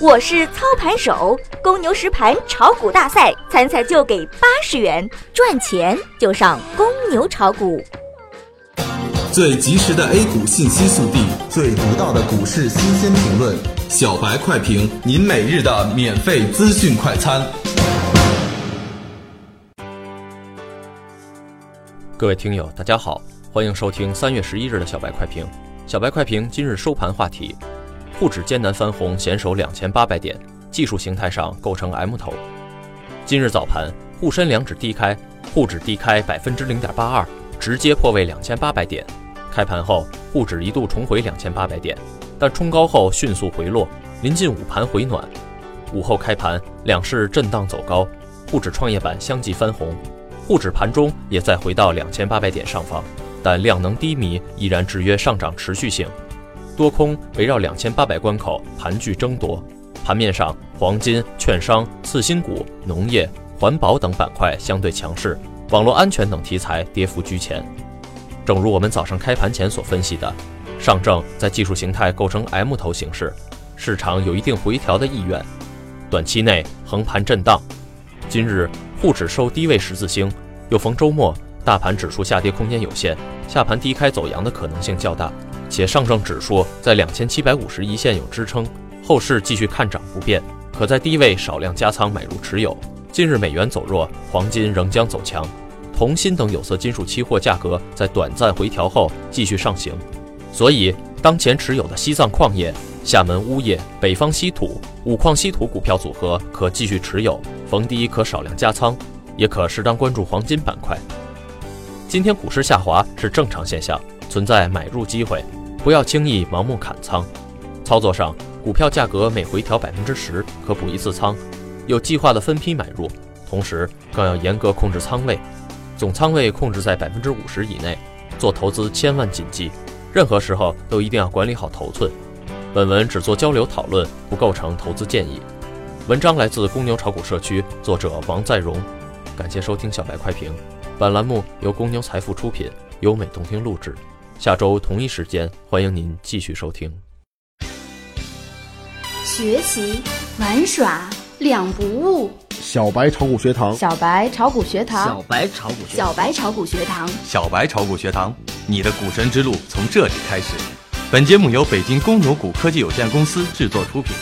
我是操盘手，公牛实盘炒股大赛参赛就给八十元，赚钱就上公牛炒股。最及时的 A 股信息速递，最独到的股市新鲜评论，小白快评，您每日的免费资讯快餐。各位听友，大家好，欢迎收听三月十一日的小白快评。小白快评今日收盘话题：沪指艰难翻红，险守两千八百点，技术形态上构成 M 头。今日早盘，沪深两指低开，沪指低开百分之零点八二，直接破位两千八百点。开盘后，沪指一度重回两千八百点，但冲高后迅速回落，临近午盘回暖。午后开盘，两市震荡走高，沪指创业板相继翻红，沪指盘中也再回到两千八百点上方，但量能低迷，依然制约上涨持续性。多空围绕两千八百关口盘踞争夺。盘面上，黄金、券商、次新股、农业、环保等板块相对强势，网络安全等题材跌幅居前。正如我们早上开盘前所分析的，上证在技术形态构成 M 头形式，市场有一定回调的意愿，短期内横盘震荡。今日沪指收低位十字星，又逢周末，大盘指数下跌空间有限，下盘低开走阳的可能性较大。且上证指数在两千七百五十一线有支撑，后市继续看涨不变，可在低位少量加仓买入持有。近日美元走弱，黄金仍将走强。铜、锌等有色金属期货价格在短暂回调后继续上行，所以当前持有的西藏矿业、厦门钨业、北方稀土、五矿稀土股票组合可继续持有，逢低可少量加仓，也可适当关注黄金板块。今天股市下滑是正常现象，存在买入机会，不要轻易盲目砍仓。操作上，股票价格每回调百分之十可补一次仓，有计划的分批买入，同时更要严格控制仓位。总仓位控制在百分之五十以内，做投资千万谨记，任何时候都一定要管理好头寸。本文只做交流讨论，不构成投资建议。文章来自公牛炒股社区，作者王在荣。感谢收听小白快评，本栏目由公牛财富出品，优美动听录制。下周同一时间，欢迎您继续收听。学习玩耍两不误。小白炒股学堂，小白炒股学堂，小白炒股学，小白炒股学堂，小白炒股学堂，你的股神之路从这里开始。本节目由北京公牛股科技有限公司制作出品。